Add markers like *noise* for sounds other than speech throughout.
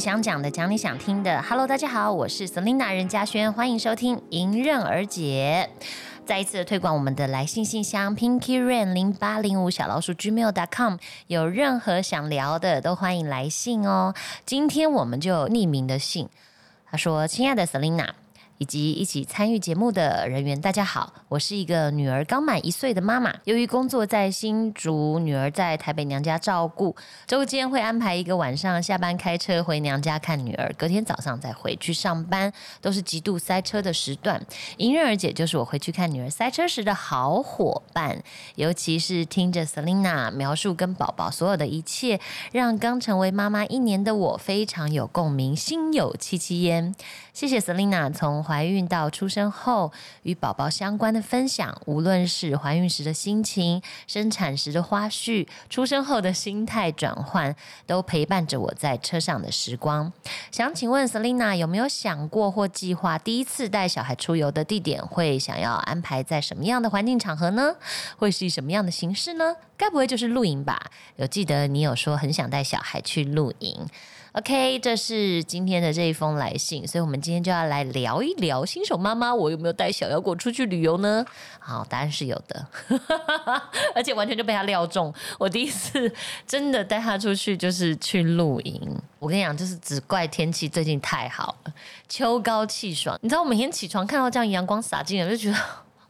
想讲的，讲你想听的。Hello，大家好，我是 Selina 任嘉轩，欢迎收听迎刃而解。再一次推广我们的来信信箱 Pinky Rain 零八零五小老鼠 Gmail.com，有任何想聊的都欢迎来信哦。今天我们就有匿名的信，他说：“亲爱的 Selina。”以及一起参与节目的人员，大家好，我是一个女儿刚满一岁的妈妈。由于工作在新竹，女儿在台北娘家照顾，周间会安排一个晚上下班开车回娘家看女儿，隔天早上再回去上班，都是极度塞车的时段。迎刃而解就是我回去看女儿塞车时的好伙伴，尤其是听着 Selina 描述跟宝宝所有的一切，让刚成为妈妈一年的我非常有共鸣，心有戚戚焉。谢谢 Selina 从。怀孕到出生后与宝宝相关的分享，无论是怀孕时的心情、生产时的花絮、出生后的心态转换，都陪伴着我在车上的时光。想请问 Selina 有没有想过或计划第一次带小孩出游的地点会想要安排在什么样的环境场合呢？会是以什么样的形式呢？该不会就是露营吧？有记得你有说很想带小孩去露营。OK，这是今天的这一封来信，所以我们今天就要来聊一聊新手妈妈，我有没有带小妖果出去旅游呢？好，答案是有的，*laughs* 而且完全就被他料中。我第一次真的带他出去就是去露营，我跟你讲，就是只怪天气最近太好了，秋高气爽。你知道我每天起床看到这样阳光洒进来，就觉得。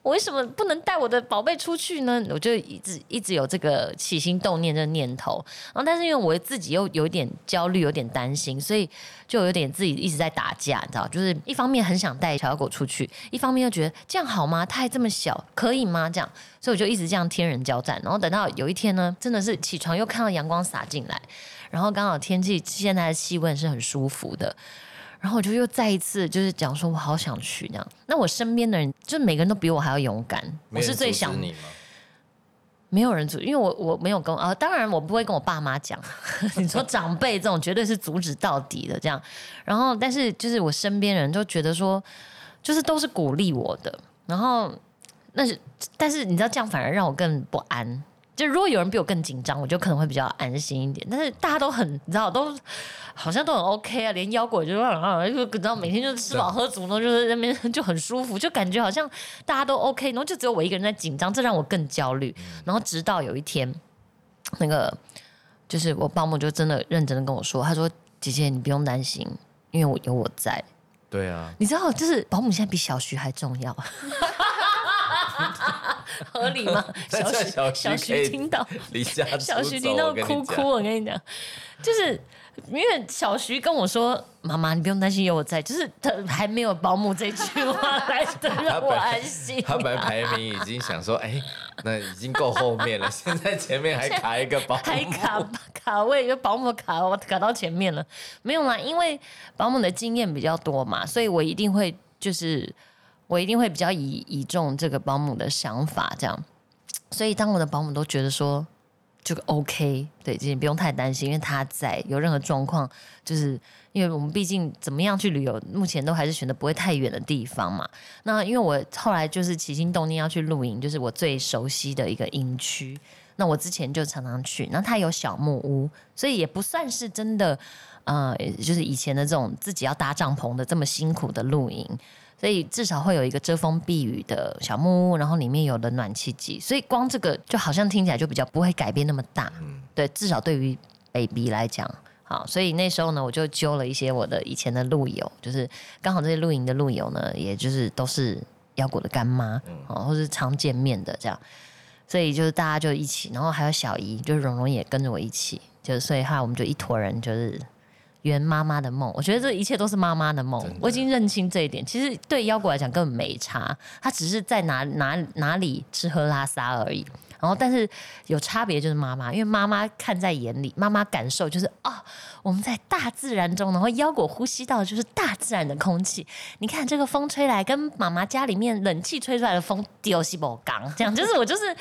我为什么不能带我的宝贝出去呢？我就一直一直有这个起心动念这个念头，然后但是因为我自己又有点焦虑，有点担心，所以就有点自己一直在打架，你知道？就是一方面很想带小狗出去，一方面又觉得这样好吗？它还这么小，可以吗？这样，所以我就一直这样天人交战。然后等到有一天呢，真的是起床又看到阳光洒进来，然后刚好天气现在的气温是很舒服的。然后我就又再一次就是讲说，我好想去这样。那我身边的人，就每个人都比我还要勇敢。我是最想你吗？没有人阻，因为我我没有跟啊，当然我不会跟我爸妈讲。*laughs* 你说长辈这种绝对是阻止到底的这样。然后，但是就是我身边人都觉得说，就是都是鼓励我的。然后，那是但是你知道这样反而让我更不安。就如果有人比我更紧张，我就可能会比较安心一点。但是大家都很，你知道，都好像都很 OK 啊，连腰果就啊，就你知道每天就是吃饱喝足，然后就是那边就很舒服，就感觉好像大家都 OK，然后就只有我一个人在紧张，这让我更焦虑。然后直到有一天，那个就是我保姆就真的认真的跟我说，他说：“姐姐，你不用担心，因为我有我在。”对啊，你知道，就是保姆现在比小徐还重要。*laughs* *laughs* 合理吗？*laughs* 小徐小徐听到 *laughs* 离家小徐听到哭哭，我跟你讲，就是因为小徐跟我说：“妈妈，你不用担心，有我在。”就是他还没有保姆这句话来的让我安心。他本来排名已经想说：“哎，那已经够后面了，现在前面还卡一个保姆，还卡卡位，就保姆卡我卡到前面了。没有啦，因为保姆的经验比较多嘛，所以我一定会就是。”我一定会比较倚倚重这个保姆的想法，这样，所以当我的保姆都觉得说这个 OK，对，你不用太担心，因为他在有任何状况，就是因为我们毕竟怎么样去旅游，目前都还是选择不会太远的地方嘛。那因为我后来就是起心动念要去露营，就是我最熟悉的一个营区，那我之前就常常去，那它有小木屋，所以也不算是真的，呃，就是以前的这种自己要搭帐篷的这么辛苦的露营。所以至少会有一个遮风避雨的小木屋，然后里面有了暖气机，所以光这个就好像听起来就比较不会改变那么大。嗯，对，至少对于 baby 来讲，好，所以那时候呢，我就揪了一些我的以前的路友，就是刚好这些露营的路友呢，也就是都是腰果的干妈，哦，或是常见面的这样，所以就是大家就一起，然后还有小姨，就是蓉蓉也跟着我一起，就是所以哈，我们就一坨人就是。圆妈妈的梦，我觉得这一切都是妈妈的梦。我已经认清这一点。其实对腰果来讲根本没差，他只是在哪哪哪里吃喝拉撒而已。然后，但是有差别就是妈妈，因为妈妈看在眼里，妈妈感受就是哦，我们在大自然中，然后腰果呼吸到的就是大自然的空气。你看这个风吹来，跟妈妈家里面冷气吹出来的风丢西伯刚，这样就是我就是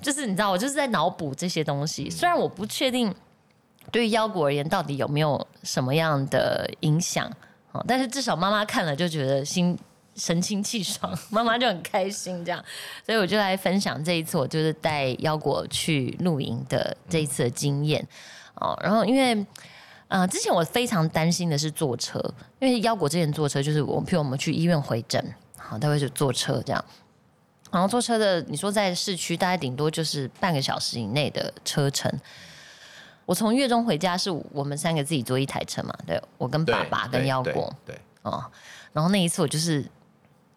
就是你知道，我就是在脑补这些东西。虽然我不确定。对于腰果而言，到底有没有什么样的影响？哦，但是至少妈妈看了就觉得心神清气爽，*laughs* 妈妈就很开心这样。所以我就来分享这一次我就是带腰果去露营的这一次的经验哦。然后因为呃，之前我非常担心的是坐车，因为腰果之前坐车就是我，譬如我们去医院回诊，好，他会就坐车这样。然后坐车的，你说在市区大概顶多就是半个小时以内的车程。我从月中回家是我们三个自己坐一台车嘛，对我跟爸爸跟腰果对，哦。然后那一次我就是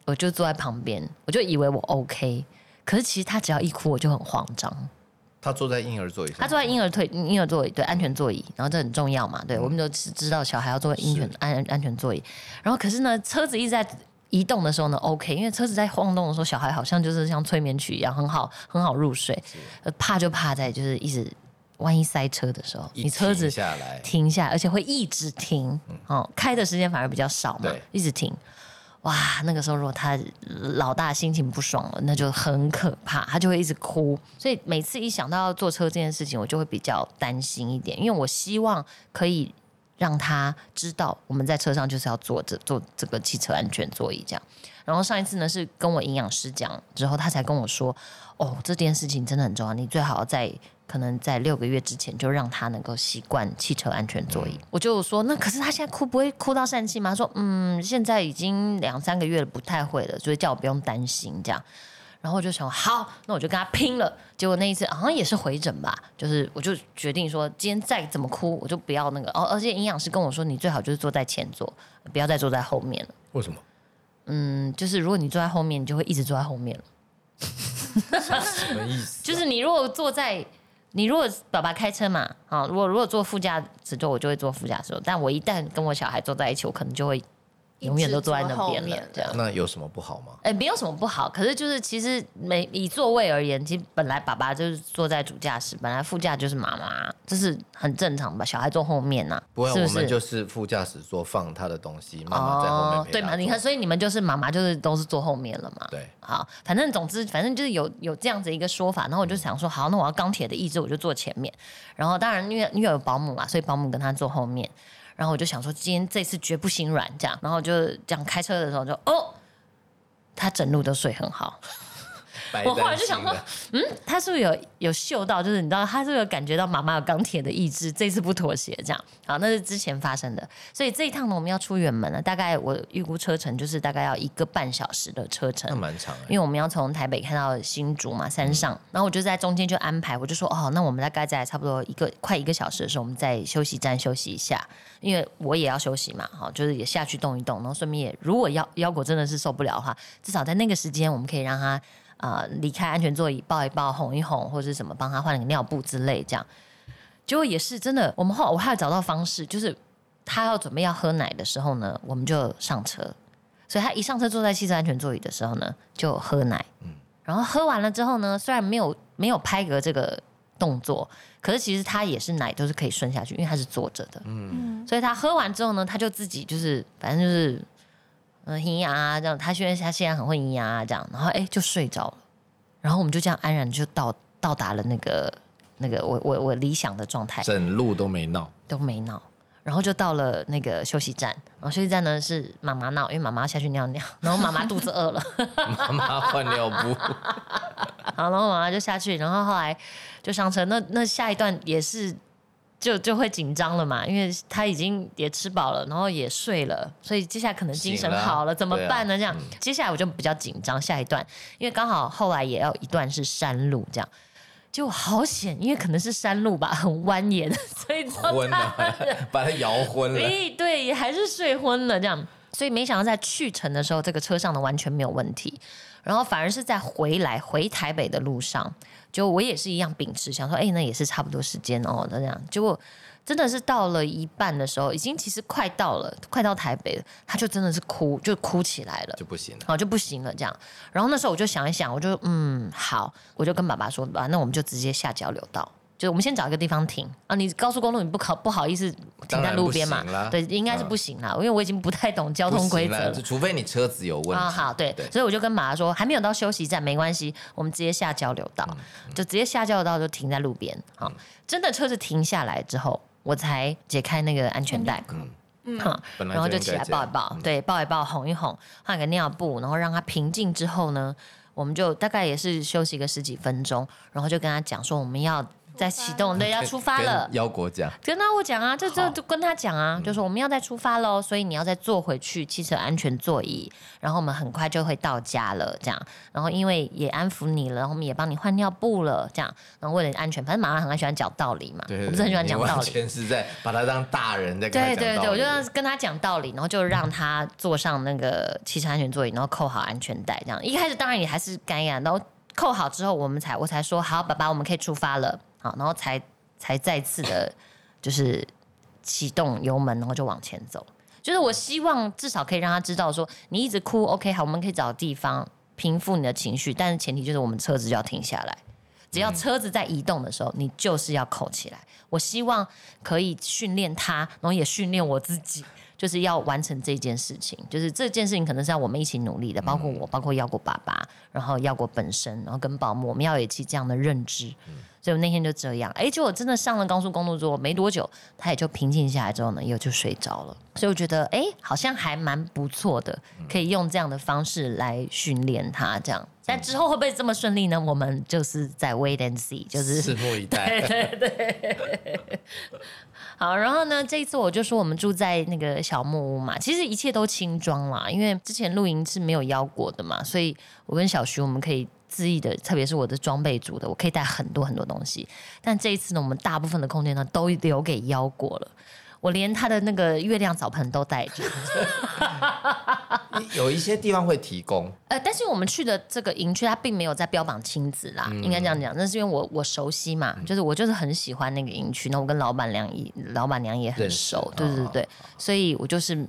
我就坐在旁边，我就以为我 OK，可是其实他只要一哭我就很慌张。他坐在婴儿座椅上，他坐在婴儿推婴儿座椅，对安全座椅，然后这很重要嘛，对，我们都知知道小孩要坐安全安安全座椅。然后可是呢，车子一直在移动的时候呢，OK，因为车子在晃动的时候，小孩好像就是像催眠曲一样，很好很好入睡。呃怕就怕在就是一直万一塞车的时候，你车子停下来，停下，而且会一直停，哦，开的时间反而比较少嘛，一直停。哇，那个时候如果他老大心情不爽了，那就很可怕，他就会一直哭。所以每次一想到要坐车这件事情，我就会比较担心一点，因为我希望可以让他知道我们在车上就是要坐着坐这个汽车安全座椅这样。然后上一次呢是跟我营养师讲之后，他才跟我说，哦，这件事情真的很重要，你最好在可能在六个月之前就让他能够习惯汽车安全座椅。我就说，那可是他现在哭不会哭到疝气吗？他说，嗯，现在已经两三个月了，不太会了，所以叫我不用担心这样。然后我就想，好，那我就跟他拼了。结果那一次好像也是回诊吧，就是我就决定说，今天再怎么哭，我就不要那个。哦，而且营养师跟我说，你最好就是坐在前座，不要再坐在后面了。为什么？嗯，就是如果你坐在后面，你就会一直坐在后面了。*laughs* 什么意思？*laughs* 就是你如果坐在，你如果爸爸开车嘛，啊，如果如果坐副驾驶座，我就会坐副驾驶座。但我一旦跟我小孩坐在一起，我可能就会永远都坐在那边了这样。那有什么不好吗？哎、没有什么不好，可是就是其实每以座位而言，其实本来爸爸就是坐在主驾驶，本来副驾就是妈妈，这是很正常吧？小孩坐后面呐、不会，是不是？我们就是副驾驶座放他的东西，妈妈在后面陪对嘛？你看，所以你们就是妈妈就是都是坐后面了嘛？对，好，反正总之，反正就是有有这样子一个说法，然后我就想说，好，那我要钢铁的意志，我就坐前面。然后当然因为因为有保姆嘛，所以保姆跟他坐后面。然后我就想说，今天这次绝不心软，这样。然后就这样开车的时候就哦，他整路都睡很好。白我后来就想说嗯，他是不是有有嗅到，就是你知道，他是不是有感觉到妈妈有钢铁的意志，这次不妥协这样？好，那是之前发生的，所以这一趟呢，我们要出远门了，大概我预估车程就是大概要一个半小时的车程那。蛮长哎。因为我们要从台北看到新竹嘛，山上，然后我就在中间就安排，我就说哦，那我们大概在差不多一个快一个小时的时候，我们在休息站休息一下，因为我也要休息嘛，好，就是也下去动一动，然后顺便也如果腰腰果真的是受不了的话，至少在那个时间我们可以让他啊离开安全座椅，抱一抱，哄一哄，或者是什么帮他换个尿布之类这样。结果也是真的，我们后来我还有找到方式，就是他要准备要喝奶的时候呢，我们就上车。所以他一上车坐在汽车安全座椅的时候呢，就喝奶。然后喝完了之后呢，虽然没有没有拍嗝这个动作，可是其实他也是奶都是可以顺下去，因为他是坐着的。嗯，所以他喝完之后呢，他就自己就是反正就是嗯咿呀啊这样，他现在他现在很会咿呀啊这样，然后哎就睡着了，然后我们就这样安然就到到达了那个那个我我我理想的状态。整路都没闹，都没闹，然后就到了那个休息站，然后休息站呢是妈妈闹，因为妈妈下去尿尿，*laughs* 然后妈妈肚子饿了，妈妈换尿布，*laughs* 好，然后妈妈就下去，然后后来就上车，那那下一段也是。就就会紧张了嘛，因为他已经也吃饱了，然后也睡了，所以接下来可能精神好了，怎么办呢？这样，接下来我就比较紧张，下一段，因为刚好后来也要一段是山路，这样就好险，因为可能是山路吧，很蜿蜒，所以说昏了，把他摇昏了。哎，对，也还是睡昏了这样。所以没想到在去程的时候，这个车上的完全没有问题，然后反而是在回来回台北的路上，就我也是一样秉持想说，哎，那也是差不多时间哦，那这样，结果真的是到了一半的时候，已经其实快到了，快到台北了，他就真的是哭，就哭起来了。就不行了。哦，就不行了这样。然后那时候我就想一想，我就嗯好，我就跟爸爸说吧，那我们就直接下交流道。就我们先找一个地方停啊，你高速公路你不考不好意思停在路边嘛？对，应该是嗯不行啦，因为我已经不太懂交通规则了，。除非你车子有问题。啊，好，对，对所以我就跟马说，还没有到休息站，没关系，我们直接下交流道，嗯就直接下交流道就停在路边。好，真的车子停下来之后，我才解开那个安全带，嗯哈，本来然后就起来抱一抱，对，抱一抱，哄一哄，换个尿布，然后让他平静之后呢，我们就大概也是休息个十几分钟，然后就跟他讲说我们要在启动，对，要出发了跟。腰果讲，跟他我讲啊，就就就跟他讲啊，就说我们要再出发喽，所以你要再坐回去汽车安全座椅，然后我们很快就会到家了，这样。然后因为也安抚你了，然后我们也帮你换尿布了，这样。然后为了安全，反正妈妈很喜欢讲道理嘛，对，我不是很喜欢讲道理。全是在把他当大人在跟他对对对，我讲道理就要跟他讲道理，然后就让他坐上那个汽车安全座椅，然后扣好安全带，这样。一开始当然也还是干呀，然后扣好之后，我们才我才说好，爸爸，我们可以出发了，好，然后才才再次的，就是启动油门，然后就往前走。就是我希望至少可以让他知道说，你一直哭，OK，好，我们可以找地方平复你的情绪，但是前提就是我们车子就要停下来。只要车子在移动的时候，你就是要扣起来。我希望可以训练他，然后也训练我自己，就是要完成这件事情。就是这件事情可能是要我们一起努力的，包括我，包括耀国爸爸，然后耀国本身，然后跟保姆，我们要有一起这样的认知。所以我那天就这样，哎，结果真的上了高速公路之后没多久，他也就平静下来之后呢，又就睡着了。所以我觉得，哎，好像还蛮不错的，可以用这样的方式来训练他这样。但之后会不会这么顺利呢？我们就是在 wait and see，就是拭目以待。对对好，然后呢，这一次我就说我们住在那个小木屋嘛，其实一切都轻装啦，因为之前露营是没有腰果的嘛，所以我跟小徐我们可以恣意的，特别是我的装备组的，我可以带很多很多东西。但这一次呢，我们大部分的空间呢都留给腰果了，我连他的那个月亮澡盆都带着。*laughs* 有一些地方会提供，呃，但是我们去的这个营区，它并没有在标榜亲子啦，应该这样讲。那是因为我我熟悉嘛，就是我就是很喜欢那个营区，那我跟老板娘也老板娘也很熟，对对对哦对，所以我就是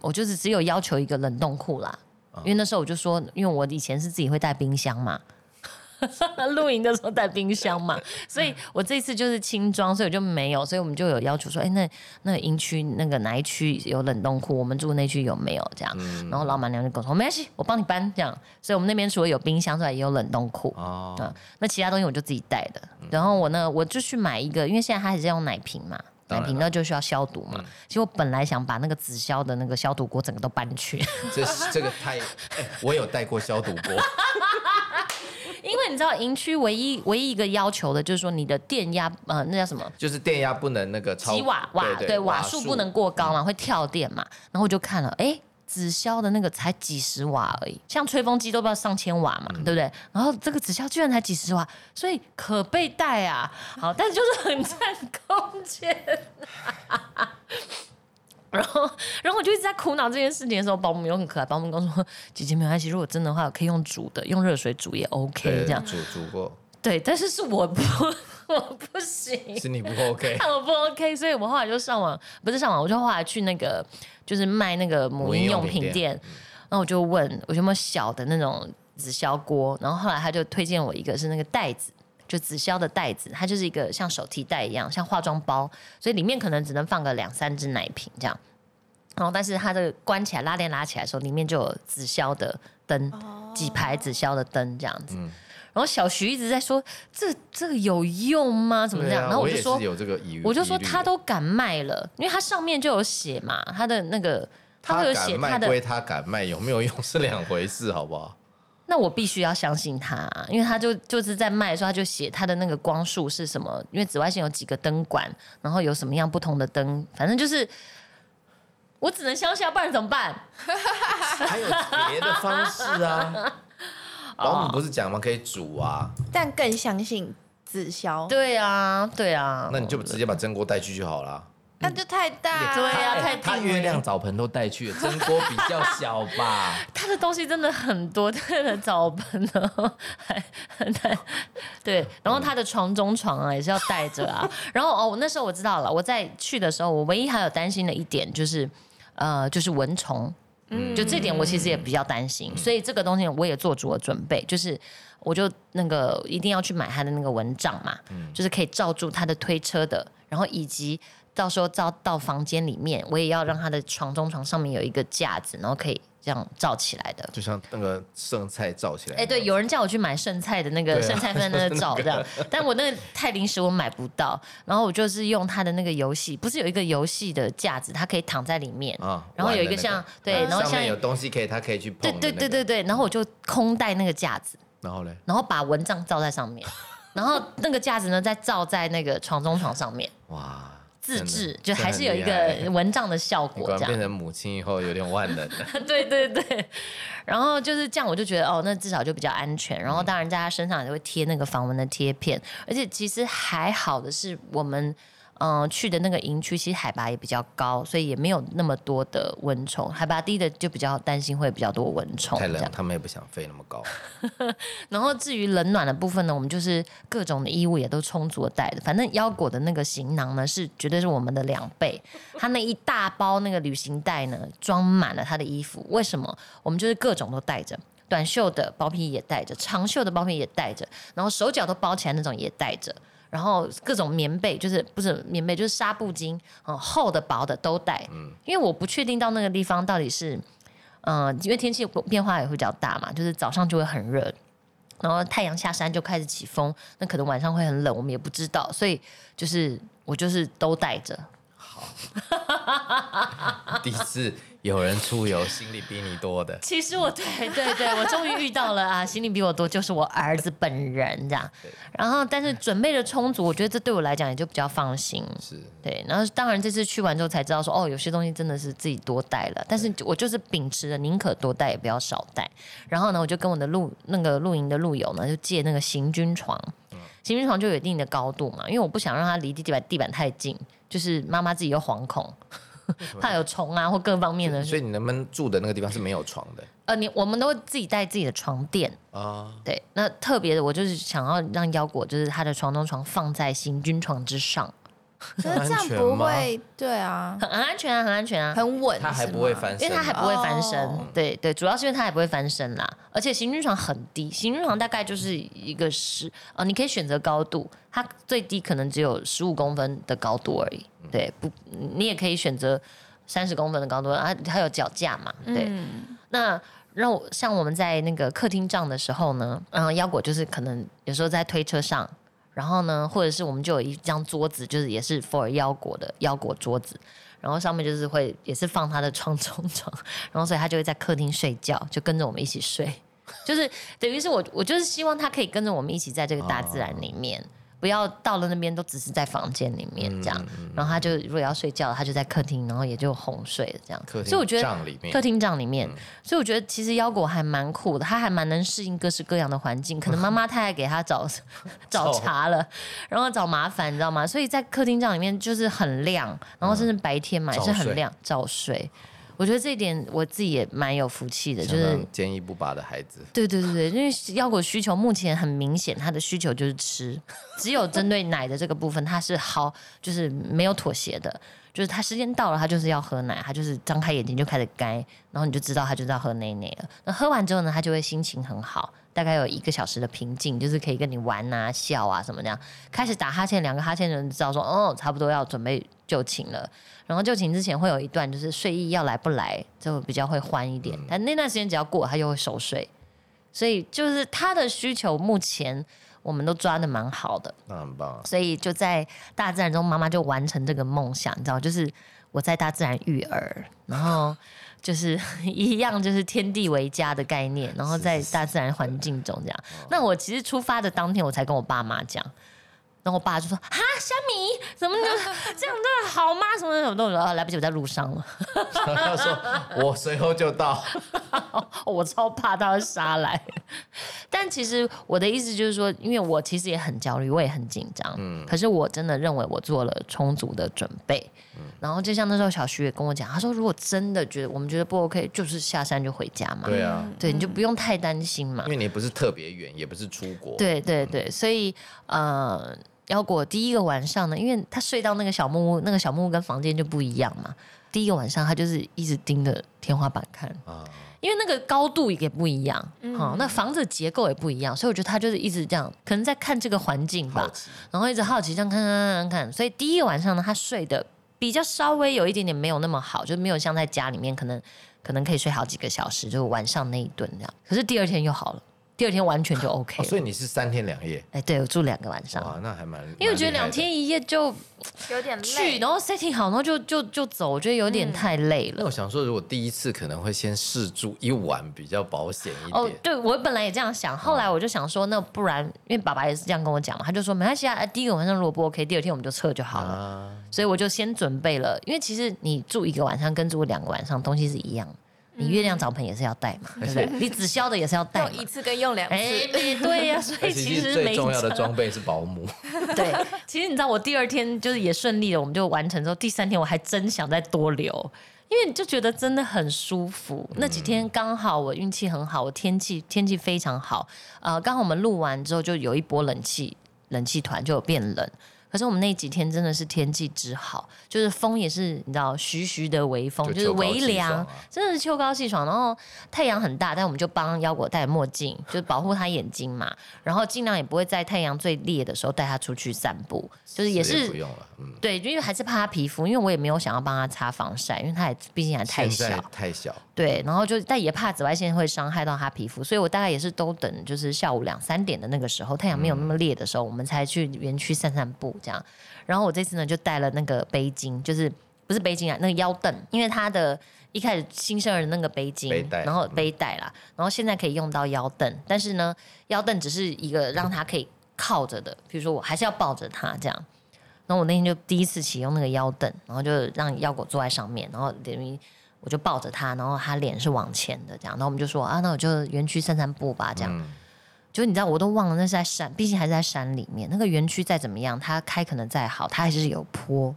我就是只有要求一个冷冻库啦，因为那时候我就说，因为我以前是自己会带冰箱嘛。*laughs* 露营的时候带冰箱嘛，所以我这次就是轻装，所以我就没有，所以我们就有要求说，哎、那那个营区那个哪一区有冷冻库，我们住那区有没有这样？然后老板娘就跟我说，没关系，我帮你搬这样。所以我们那边除了有冰箱之外，也有冷冻库。哦，嗯，那其他东西我就自己带的。然后我呢，我就去买一个，因为现在他还是要用奶瓶嘛，奶当然瓶呢就需要消毒嘛。其实我本来想把那个紫消的那个消毒锅整个都搬去，这这个太，哎我有带过消毒锅，*laughs* 因为你知道营区唯一唯一一个要求的就是说你的电压呃那叫什么？就是电压不能那个超几瓦瓦对对瓦数不能过高嘛，会跳电嘛。然后我就看了，哎，紫消的那个才几十瓦而已，像吹风机都不要上千瓦嘛，对不对？然后这个紫消居然才几十瓦，所以可备带啊。好，但是就是很占空间。*laughs* 然后，然后我就一直在苦恼这件事情的时候，保姆又很可爱，保姆跟我说：“姐姐没关系，如果真的话，可以用煮的，用热水煮也 OK。”这样煮煮过，对，但是是我不，*laughs* 我不行。是你不 OK，*laughs* 我不 OK，所以我后来就上网，不是上网，我就后来去那个就是卖那个母婴用品店，然后我就问我有没有小的那种紫霄锅，然后后来他就推荐我一个是那个袋子。就紫霄的袋子，它就是一个像手提袋一样，像化妆包，所以里面可能只能放个两三支奶瓶这样。然后，但是它这个关起来拉链拉起来的时候，里面就有紫霄的灯，几排紫霄的灯这样子。然后小徐一直在说这这个有用吗？怎么这样？啊然后我就说是有这个疑，我就说他都敢卖了，因为他上面就有写嘛，他的那个他会有写他的，敢卖归他敢卖，有没有用 *laughs* 是两回事，好不好？那我必须要相信他，因为他就就是在卖的时候他就写他的那个光束是什么，因为紫外线有几个灯管，然后有什么样不同的灯，反正就是我只能相信啊，不然怎么办？还有别的方式啊。哦保姆不是讲吗？可以煮啊，但更相信自消，对啊，对啊，那你就直接把蒸锅带去就好了。那就太大。对啊太他定了月亮澡盆都带去了，蒸锅比较小吧？*laughs* 他的东西真的很多，他的澡盆呢，还很难对，然后他的床中床啊也是要带着啊。然后哦，我那时候我知道了，我在去的时候，我唯一还有担心的一点就是，呃，就是蚊虫。嗯，就这点我其实也比较担心，所以这个东西我也做足了准备，就是我就那个一定要去买他的那个蚊帐嘛，就是可以罩住他的推车的，然后以及到时候到到房间里面，我也要让他的床中床上面有一个架子，然后可以这样罩起来的。就像那个剩菜罩起来。哎、对，有人叫我去买剩菜的那个剩菜分的那个罩这样，*laughs* 但我那个太临时，我买不到。然后我就是用它的那个游戏，不是有一个游戏的架子，它可以躺在里面，啊然后有一个像对，然后像上面有东西可以，它可以去碰对的那个。对对对对，然后我就空带那个架子，然后嘞，然后把蚊帐罩在上面，然后那个架子呢再罩在那个床中床上面哇，自制，就还是有一个 *laughs* 蚊帐的效果这样。变成母亲以后有点万能的。*laughs* *laughs* 对对对，然后就是这样，我就觉得哦，那至少就比较安全。然后当然在他身上也会贴那个防蚊的贴片，而且其实还好的是我们。嗯，去的那个营区其实海拔也比较高，所以也没有那么多的蚊虫。海拔低的就比较担心会比较多蚊虫太冷。他们也不想飞那么高。*laughs* 然后至于冷暖的部分呢，我们就是各种的衣物也都充足的带的。反正腰果的那个行囊呢，是绝对是我们的两倍。它那一大包那个旅行袋呢，装满了他的衣服。为什么？我们就是各种都带着。短袖的包皮也带着，长袖的包皮也带着，然后手脚都包起来那种也带着，然后各种棉被就是不是棉被就是纱布巾，嗯，厚的薄的都带。嗯因为我不确定到那个地方到底是嗯，因为天气变化也会比较大嘛，就是早上就会很热，然后太阳下山就开始起风，那可能晚上会很冷，我们也不知道，所以就是我就是都带着。*laughs* 第四，有人出游行李比你多的，其实我对对对，我终于遇到了啊，行李比我多，就是我儿子本人这样。然后，但是准备的充足，我觉得这对我来讲也就比较放心。是。对，然后当然这次去完之后才知道说，哦，有些东西真的是自己多带了，但是我就是秉持着宁可多带也不要少带。然后呢，我就跟我的露那个露营的露友呢，就借那个行军床，行军床就有一定的高度嘛，因为我不想让它离地板地板太近，就是妈妈自己又惶恐，*laughs* 怕有虫啊或各方面的。所以你能不能住的那个地方是没有床的呃，你我们都会自己带自己的床垫。啊？对，那特别的，我就是想要让腰果，就是他的床中床放在行军床之上，*laughs* 可是这样不会，对啊，很很安全啊，很安全啊。很稳，它还不会翻身，因为它还不会翻身，哦。对对，主要是因为它还不会翻身啦，而且行军床很低，行军床大概就是一个十，呃，你可以选择高度，它最低可能只有十五公分的高度而已，对，不，你也可以选择三十公分的高度，啊，它有脚架嘛，对，嗯，那让我像我们在那个客厅帐的时候呢，嗯，腰果就是可能有时候在推车上，然后呢，或者是我们就有一张桌子，就是也是 for 腰果的腰果桌子，然后上面就是会也是放他的床中 *laughs* 床，然后所以他就会在客厅睡觉，就跟着我们一起睡，就是等于是我我就是希望他可以跟着我们一起在这个大自然里面。不要到了那边都只是在房间里面这样，然后他就如果要睡觉，他就在客厅，然后也就哄睡了这样。客厅所以我觉得帐里面客厅帐里面，所以我觉得其实腰果还蛮酷的，他还蛮能适应各式各样的环境。可能 *laughs* 妈妈太爱给他找 *laughs* 找茬了，然后找麻烦，你知道吗？所以在客厅帐里面就是很亮，然后甚至白天嘛也是很亮，早睡。我觉得这一点我自己也蛮有福气的，就是坚毅不拔的孩子，对对对对，因为腰果需求目前很明显，他的需求就是吃，只有针对奶的这个部分，他是好就是没有妥协的，就是他时间到了，他就是要喝奶，他就是张开眼睛就开始该，然后你就知道他就是要喝奶奶了。那喝完之后呢，他就会心情很好，大概有一个小时的平静，就是可以跟你玩啊、笑啊什么这样。开始打哈欠，两个哈欠的人知道说，哦，差不多要准备就寝了。然后就寝之前会有一段就是睡意要来不来，就比较会欢一点，但那段时间只要过，他就会熟睡。所以就是他的需求，目前我们都抓的蛮好的，那很棒啊。所以就在大自然中，妈妈就完成这个梦想，你知道，就是我在大自然育儿，然后就是 *laughs* 一样就是天地为家的概念，然后在大自然环境中这样。那我其实出发的当天，我才跟我爸妈讲。然后我爸就说：“哈，虾米，怎么就 *laughs* 这样真的好吗？什么什么都说啊，来不及，我在路上了。*laughs* 他说我随后就到，*laughs* 我超怕他会杀来。但其实我的意思就是说，因为我其实也很焦虑，我也很紧张。嗯，可是我真的认为我做了充足的准备。然后就像那时候小徐也跟我讲，他说如果真的觉得我们觉得不 OK，就是下山就回家嘛。对啊，对，你就不用太担心嘛因。为你不是特别远，也不是出国，对对对，所以呃，腰果第一个晚上呢，因为他睡到那个小木屋，那个小木屋跟房间就不一样嘛。第一个晚上他就是一直盯着天花板看，啊，因为那个高度也不一样，嗯。好、那房子结构也不一样，所以我觉得他就是一直这样，可能在看这个环境吧。然后一直好奇这样看看看看看，所以第一个晚上呢，他睡的比较稍微有一点点没有那么好，就没有像在家里面可能可能可以睡好几个小时，就晚上那一顿这样。可是第二天又好了，第二天完全就 *laughs* OK。哦所以你是三天两夜，哎，对我住两个晚上，哇，那还蛮，因为我觉得两天一夜就有点去，累。然后 setting 好，然后就就就走，我觉得有点太累了。那我想说，如果第一次可能会先试住一晚，比较保险一点。哦，对，我本来也这样想，后来我就想说，那不然，因为爸爸也是这样跟我讲嘛，他就说没关系啊，呃第一个晚上如果不 OK，第二天我们就撤就好了。啊，所以我就先准备了，因为其实你住一个晚上跟住两个晚上东西是一样的，你月亮澡盆也是要带嘛，对不对？你紫霄的也是要带 *laughs* 用。一次跟用两次，哎，对呀、所以其实最重要的装备是保姆，*laughs* 对，*laughs* 其实你知道，我第二天就是也顺利了，我们就完成之后，第三天我还真想再多留，因为你就觉得真的很舒服。那几天刚好我运气很好，我天气天气非常好，呃，刚好我们录完之后就有一波冷气，冷气团就有变冷。可是我们那几天真的是天气之好，就是风也是你知道徐徐的微风，就是微凉，啊真的是秋高气爽。然后太阳很大，但我们就帮腰果戴墨镜，就是保护他眼睛嘛。然后尽量也不会在太阳最烈的时候带他出去散步，就是也是不用了，嗯，对，因为还是怕他皮肤，因为我也没有想要帮他擦防晒，因为他也毕竟还太小。太小，对，然后就但也怕紫外线会伤害到他皮肤，所以我大概也是都等就是下午两三点的那个时候，太阳没有那么烈的时候，我们才去园区散散步这样。然后我这次呢就带了那个背巾，就是不是背巾啊，那个腰凳，因为他的一开始新生儿的那个背巾，背然后背带啦，然后现在可以用到腰凳，但是呢，腰凳只是一个让他可以靠着的，比如说我还是要抱着他这样。然后我那天就第一次启用那个腰凳，然后就让腰果坐在上面，然后等于我就抱着他，然后他脸是往前的这样，然后我们就说啊，那我就园区散散步吧，这样。嗯，就你知道，我都忘了那是在山，毕竟还是在山里面。那个园区再怎么样，它开可能再好，它还是有坡，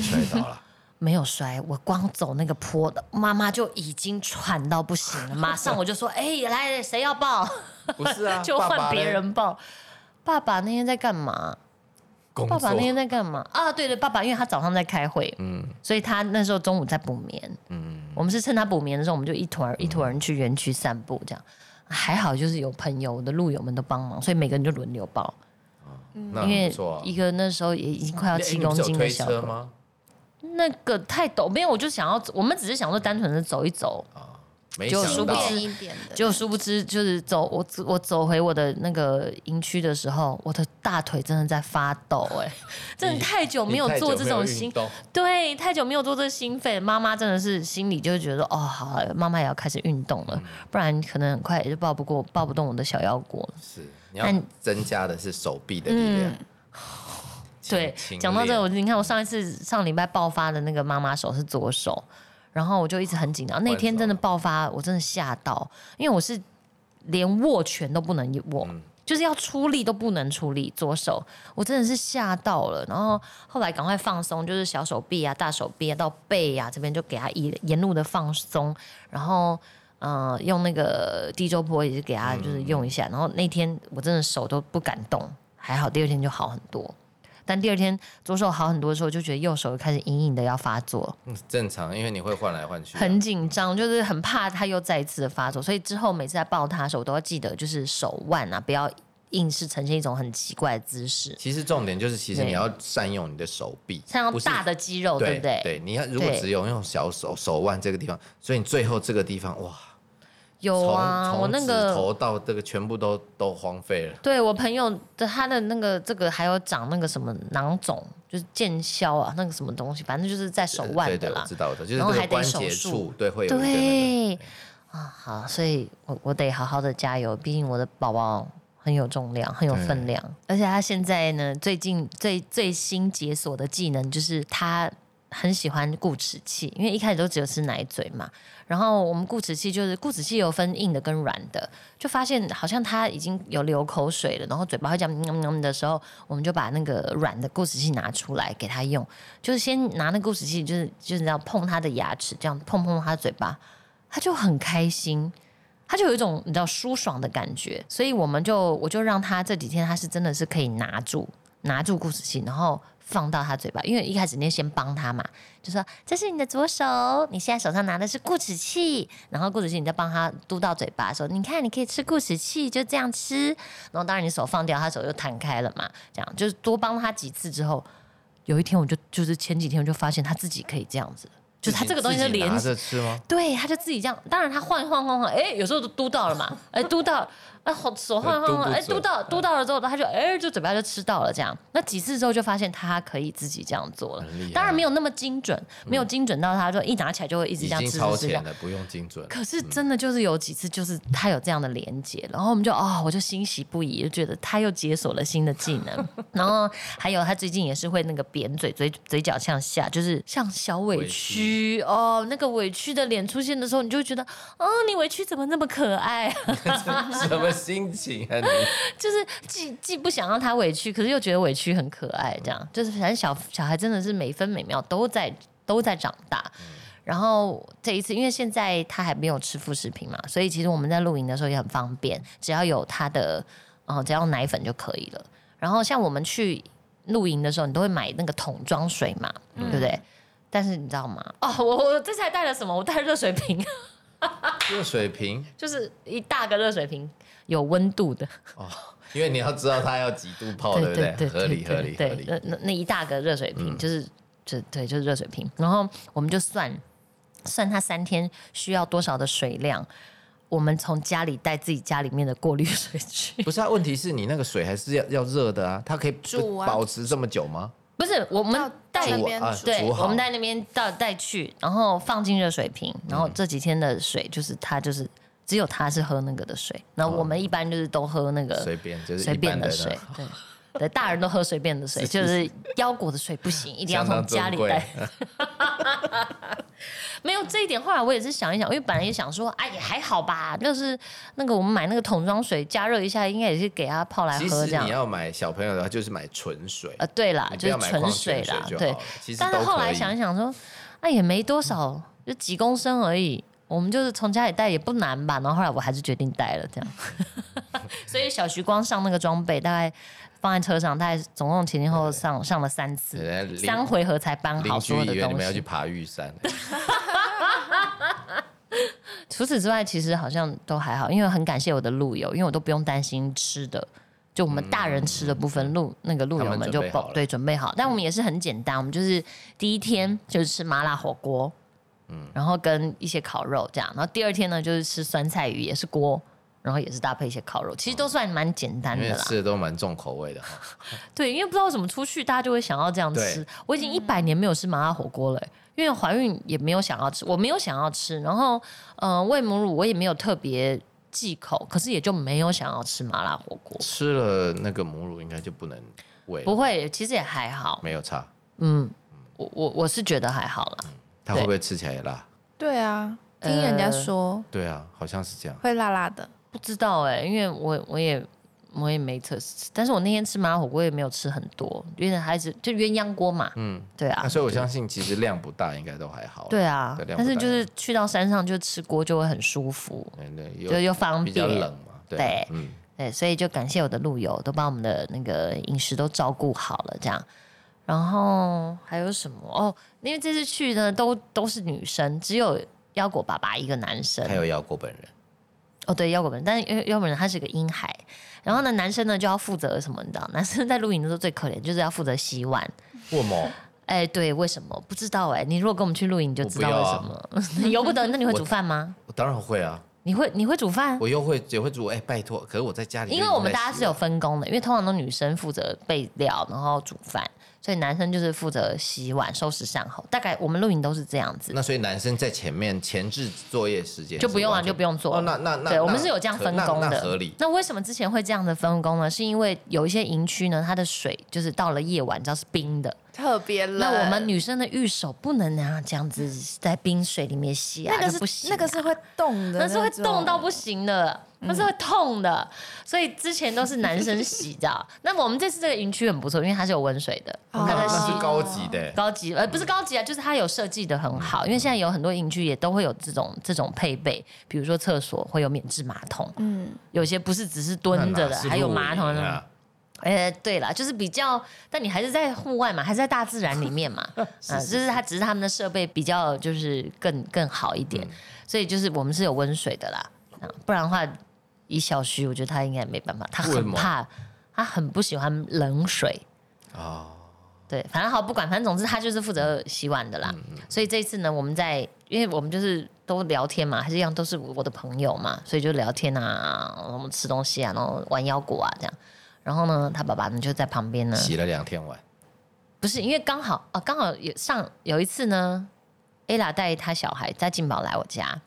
摔倒了，*laughs* 没有摔。我光走那个坡的，妈妈就已经喘到不行了，马上我就说：“ *laughs* 哎、来，谁要抱？”不是啊，*laughs* 就换别人抱。爸爸那天在干嘛？工爸爸那天，在干嘛啊？对对，爸爸因为他早上在开会，嗯所以他那时候中午在补眠。嗯，我们是趁他补眠的时候，我们就一团儿一团人去园区散步，这样还好，就是有朋友，我的路友们都帮忙，所以每个人就轮流抱。那因为。一个那时候也已经快要哎七公斤的小狗，车吗？那个太陡，没有，我就想要，我们只是想说单纯的走一走，没就殊不知便一点的，结果殊不知就是走我我走回我的那个营区的时候，我的大腿真的在发抖、哎，真的太久没有做这种心，对，太久没有做这心肺，妈妈真的是心里就会觉得哦，好了，妈妈也要开始运动了，嗯不然可能很快也就抱不过抱不动我的小腰果了。是你要但增加的是手臂的力量。*laughs* 对，讲到这我你看我上一次上礼拜爆发的那个妈妈手是左手，然后我就一直很紧张。那天真的爆发，我真的吓到，因为我是连握拳都不能握，嗯就是要出力都不能出力，左手我真的是吓到了。然后后来赶快放松，就是小手臂啊、大手臂啊到背啊这边就给他一沿路的放松，然后。呃，用那个地周波也是给他就是用一下，然后那天我真的手都不敢动，还好第二天就好很多。但第二天左手好很多的时候，就觉得右手开始隐隐的要发作，嗯正常，因为你会换来换去啊。很紧张，就是很怕它又再一次的发作，所以之后每次在抱它的时候，我都要记得就是手腕啊，不要硬是呈现一种很奇怪的姿势，其实重点就是，其实你要善用你的手臂，不是像大的肌肉，对对不对？对，你要如果只有用小手手腕这个地方，所以你最后这个地方哇，有啊，我那个头到这个全部都都荒废了。对我朋友的他的那个这个还有长那个什么囊肿，就是腱鞘啊，那个什么东西，反正就是在手腕对对，的啦我。知道的，就是然后还得这个关节手术处，对，会有一个那个对啊，好，所以我我得好好的加油，毕竟我的宝宝很有重量，很有分量，而且他现在呢，最近最最新解锁的技能就是他很喜欢固齿器，因为一开始都只有吃奶嘴嘛，然后我们固齿器就是固齿器有分硬的跟软的，就发现好像他已经有流口水了，然后嘴巴会这样嗯嗯的时候，我们就把那个软的固齿器拿出来给他用，就是先拿那固齿器，就是就是这样碰他的牙齿，这样碰碰他的嘴巴，他就很开心。他就有一种你知道舒爽的感觉，所以我们就我就让他这几天他是真的是可以拿住拿住固齿器，然后放到他嘴巴，因为一开始你先帮他嘛，就说这是你的左手，你现在手上拿的是固齿器，然后固齿器你再帮他嘟到嘴巴，说你看你可以吃固齿器，就这样吃，然后当然你手放掉，他手就弹开了嘛，这样就是多帮他几次之后，有一天我就就是前几天我就发现他自己可以这样子，就是他这个东西是连着吃吗？对，他就自己这样。当然他晃一晃晃晃，哎，有时候都嘟到了嘛，哎，嘟到，啊，好手晃晃晃，哎，嘟到嘟到了之后，他就哎，就嘴巴就吃到了这样。那几次之后就发现他可以自己这样做了当然没有那么精准，没有精准到他就一拿起来就会一直这样吃吃吃这样前。了，不用精准。可是真的就是有几次，就是他有这样的连接，然后我们就哦，我就欣喜不已，就觉得他又解锁了新的技能。然后还有他最近也是会那个扁嘴，嘴嘴角向下，就是像小委屈哦，那个委屈的脸出现的时候，你就会觉得哦，你委屈怎么那么可爱？*laughs* 什么心情啊你？*laughs* 就是既既不想让他委屈，可是又觉得委屈很可爱，这样就是反正小小孩真的是每分每秒都在都在长大。然后这一次，因为现在他还没有吃副食品嘛，所以其实我们在露营的时候也很方便，只要有他的，呃，只要奶粉就可以了。然后像我们去露营的时候，你都会买那个桶装水嘛，对不对？但是你知道吗？哦，我我这次还带了什么？我带了热水瓶，*laughs* 热水瓶就是一大个热水瓶，有温度的。哦，因为你要知道它要几度泡，对不对？合理合理合对，理。那那那一大个热水瓶、就是就对，就是热水瓶，然后我们就算算它三天需要多少的水量，我们从家里带自己家里面的过滤水去。不是啊，问题是你那个水还是要要热的啊，它可以煮啊保持这么久吗？不是我们到带到那边对，我们在那边到带去，然后放进热水瓶，然嗯后这几天的水就是它就是只有他是喝那个的水，那我们一般就是都喝那个随便就是随便的水，对。对，大人都喝随便的水，*laughs* 就是腰果的水不行，*laughs* 一定要从家里带。*laughs* 没有这一点，后来我也是想一想，因为本来也想说，哎，也还好吧，就是那个我们买那个桶装水，加热一下，应该也是给他泡来喝这样你。要买小朋友的话，就是买纯水。呃，对啦，就是纯水啦，对但是后来想一想说，那也没多少，就几公升而已。我们就是从家里带也不难吧，然后后来我还是决定带了这样。*laughs* 所以小徐光上那个装备，大概放在车上，大概总共前前后后上上了三次三回合才搬好所有的东以为你们要去西。爬玉山，*laughs* 除此之外，其实好像都还好，因为很感谢我的路友，因为我都不用担心吃的。就我们大人吃的部分，路那个路友他们们就对准备好，但我们也是很简单，我们就是第一天就是吃麻辣火锅，嗯，然后跟一些烤肉这样，然后第二天呢就是吃酸菜鱼，也是锅，然后也是搭配一些烤肉，其实都算蛮简单的啦。吃的都蛮重口味的哈。*laughs* 对，因为不知道为什么出去大家就会想要这样吃。我已经一百年没有吃麻辣火锅了欸、因为怀孕也没有想要吃，我没有想要吃。然后，嗯、喂母乳我也没有特别忌口，可是也就没有想要吃麻辣火锅。吃了那个母乳应该就不能喂，不会，其实也还好。没有差。嗯，我我我是觉得还好啦。它会不会吃起来也辣？对啊，听人家说对啊，好像是这样。会辣辣的，不知道哎、因为我我也我也没测试，但是我那天吃麻辣火锅也没有吃很多，因为还是就鸳鸯锅嘛。嗯，对啊那，所以我相信其实量不大，应该都还好。对啊对，量但是就是去到山上就吃锅就会很舒服，对对，就又方比较便。冷嘛。对对嗯，对，所以就感谢我的路友，都把我们的那个饮食都照顾好了，这样。然后还有什么哦？因为这次去呢，都都是女生，只有腰果爸爸一个男生。还有腰果本人，哦，对，腰果本人，但是腰腰果本人他是个婴孩。然后呢，男生呢就要负责什么？你知道，*laughs* 男生在露营的时候最可怜，就是要负责洗碗。为什么？*laughs* 哎，对，为什么？不知道哎。你如果跟我们去露营，你就知道我不要啊为什么。*laughs* 由不得，那你会煮饭吗？我当然会啊，你会你会煮饭？我又会也会煮。哎，拜托，可是我在家里因为我们大家是有分工的，因为通常都女生负责备料，然后煮饭，所以男生就是负责洗碗、收拾善后。大概我们露营都是这样子，那所以男生在前面前置作业时间就不用啊，就不用做。哦，那那那对，我们是有这样分工的，那合理。那为什么之前会这样的分工呢？是因为有一些营区呢，它的水就是到了夜晚，你知道是冰的。特别冷。那我们女生的玉手不能啊这样子在冰水里面洗啊，那个是不行啊、那个是会冻的，那是会冻到不行的，那是会痛的。所以之前都是男生洗的。*laughs* 那么我们这次这个营区很不错，因为它是有温水的，哦它的洗那是高级的，高级呃不是高级啊，就是它有设计的很好。因为现在有很多营区也都会有这种这种配备，比如说厕所会有免治马桶，嗯，有些不是只是蹲着的，还有露马桶哎，对啦，就是比较，但你还是在户外嘛，还是在大自然里面嘛，*laughs* 啊，就是它只是他们的设备比较就是更更好一点，所以就是我们是有温水的啦，啊不然的话，以小徐我觉得他应该没办法，他很怕，他很不喜欢冷水，哦，对，反正好不管，反正总之他就是负责洗碗的啦。所以这一次呢，我们在因为我们就是都聊天嘛，还是一样都是我的朋友嘛，所以就聊天啊，我们吃东西啊，然后玩腰果啊这样。然后呢，他爸爸呢就在旁边呢，洗了两天碗，不是因为刚好啊，刚好有上有一次呢，ella 带他小孩在金宝来我家。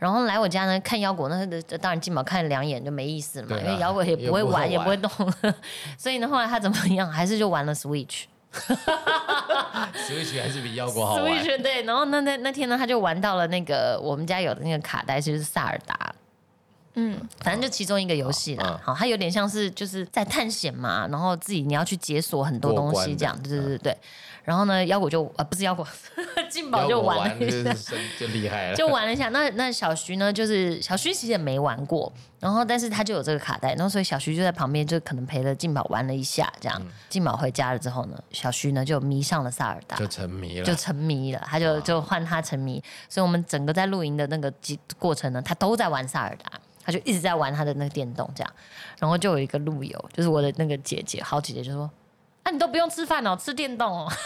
然后来我家呢看腰果，那当然金宝看了两眼就没意思了嘛，啊因为腰果也不会玩，也也不会不会动，*laughs* 所以呢后来他怎么样，还是就玩了 Switch。Switch 还是比腰果好玩。Switch 对，然后那那那天呢，他就玩到了那个我们家有的那个卡带，就是萨尔达。嗯，反正就其中一个游戏啦，嗯好，它有点像是就是在探险嘛，然后自己你要去解锁很多东西这样，对对对对。然后呢，腰果就呃不是腰果，*laughs* 进宝就玩了。一下，就厉害了，就玩了一下。那那小徐呢，就是小徐其实也没玩过，然后但是他就有这个卡带，然后所以小徐就在旁边，就可能陪了进宝玩了一下这嗯。样。进宝回家了之后呢，小徐呢就迷上了萨尔达，就沉迷了，就沉迷了，他就就换他沉迷，所以我们整个在露营的那个机过程呢，他都在玩萨尔达，他就一直在玩他的那个电动这样，然后就有一个路友，就是我的那个姐姐，好姐姐就说。啊，你都不用吃饭哦，吃电动哦，*laughs*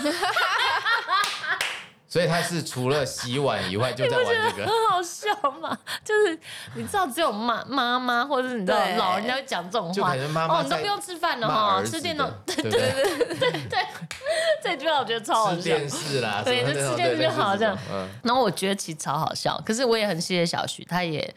所以他是除了洗碗以外就在玩这个。*laughs* 很好笑嘛。就是你知道，只有妈妈妈或者是你知道老人家会讲这种话，哦，你都不用吃饭了骂哈，儿子吃电动 *laughs* 对，对对对？这句话我觉得超好笑。吃电视啦，对就吃电视就好这样。嗯，然后我觉得其实超好笑，可是我也很谢谢小徐，他也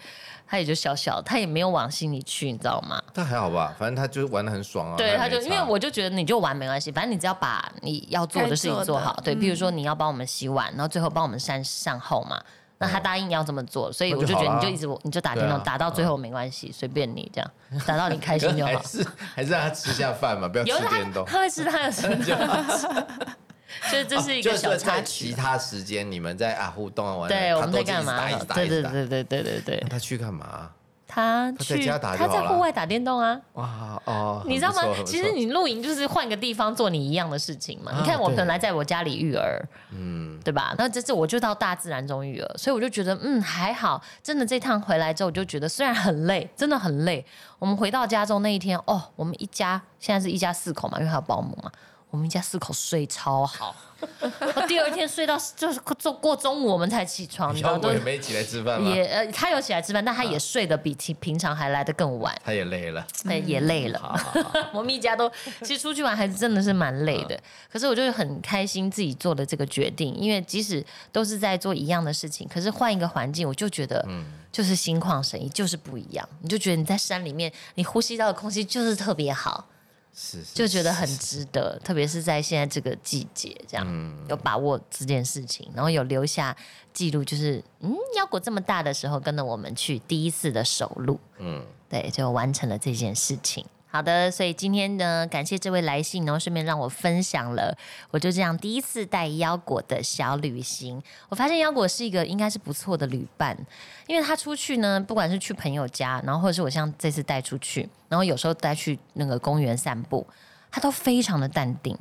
他也就小小，他也没有往心里去，你知道吗？他还好吧，反正他就玩的很爽啊。对，他就因为我就觉得你就玩没关系，反正你只要把你要做的事情做好。对，嗯比如说你要帮我们洗碗，然后最后帮我们善善后嘛。那他答应要这么做，所以我就觉得你就一直你就打电动打到最后没关系，随便你这样，打到你开心就好。*laughs* 还是还是让他吃下饭嘛，不要吃电动。他会吃，他有吃，*laughs* *laughs* 就是这是一个小插在曲其。他时间你们在啊互动啊玩，对，我们在干嘛对对对对对对对，他去干嘛？他去他在户外打电动啊。哇哦，你知道吗？其实，你露营就是换个地方做你一样的事情嘛。啊你看我本来在我家里育儿，嗯，对吧？那这次我就到大自然中育儿，所以我就觉得嗯还好。真的这趟回来之后，我就觉得虽然很累，真的很累。我们回到家中那一天，哦，我们一家现在是一家四口嘛，因为还有保姆嘛，我们一家四口睡超好。我 *laughs* 第二天睡到 *laughs* 就是过过中午我们才起床，你知道腰都果也没起来吃饭吗？也呃他有起来吃饭，但他也睡得比平平常还来得更晚。他也累了，对，也累了。好好好 *laughs* 我们一家都其实出去玩还是真的是蛮累的，可是我就是很开心自己做的这个决定，因为即使都是在做一样的事情，可是换一个环境，我就觉得就是心旷神怡，就是不一样。你就觉得你在山里面，你呼吸到的空气就是特别好，是是就觉得很值得，特别是在现在这个季节，这样、嗯有把握这件事情，然后有留下记录，就是嗯，腰果这么大的时候，跟着我们去第一次的首路。嗯，对，就完成了这件事情。好的，所以今天呢，感谢这位来信，然后顺便让我分享了，我就这样第一次带腰果的小旅行。我发现腰果是一个应该是不错的旅伴，因为他出去呢，不管是去朋友家，然后或者是我像这次带出去，然后有时候带去那个公园散步，他都非常的淡定，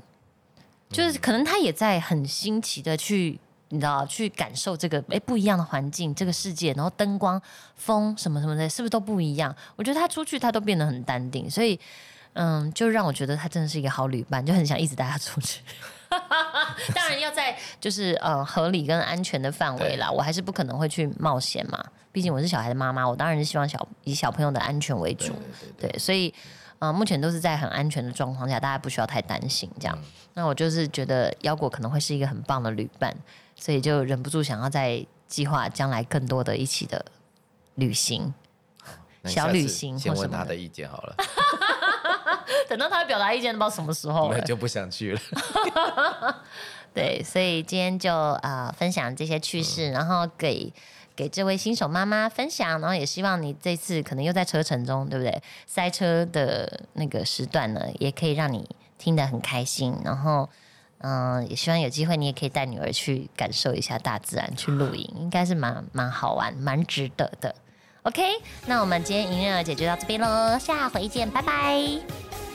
就是可能他也在很新奇的去。你知道，去感受这个哎不一样的环境，这个世界，然后灯光、风什么什么的，是不是都不一样？我觉得他出去他都变得很淡定，所以嗯，就让我觉得他真的是一个好旅伴，就很想一直带他出去。*laughs* 当然要在就是呃合理跟安全的范围啦，我还是不可能会去冒险嘛，毕竟我是小孩的妈妈，我当然是希望小以小朋友的安全为主。对，所以呃，目前都是在很安全的状况下，大家不需要太担心这样。那我就是觉得腰果可能会是一个很棒的旅伴，所以就忍不住想要再计划将来更多的一起的旅行。小旅行先问他的意见好了，*laughs* 等到他表达意见，不知道什么时候了。那就不想去了。*laughs* 对，所以今天就呃分享这些趣事，然后给给这位新手妈妈分享，然后也希望你这次可能又在车程中，对不对？塞车的那个时段呢，也可以让你听得很开心，然后。嗯，也希望有机会你也可以带女儿去感受一下大自然，去露营，应该是蛮蛮好玩、蛮值得的。OK，那我们今天迎刃而解就到这边喽，下回见，拜拜。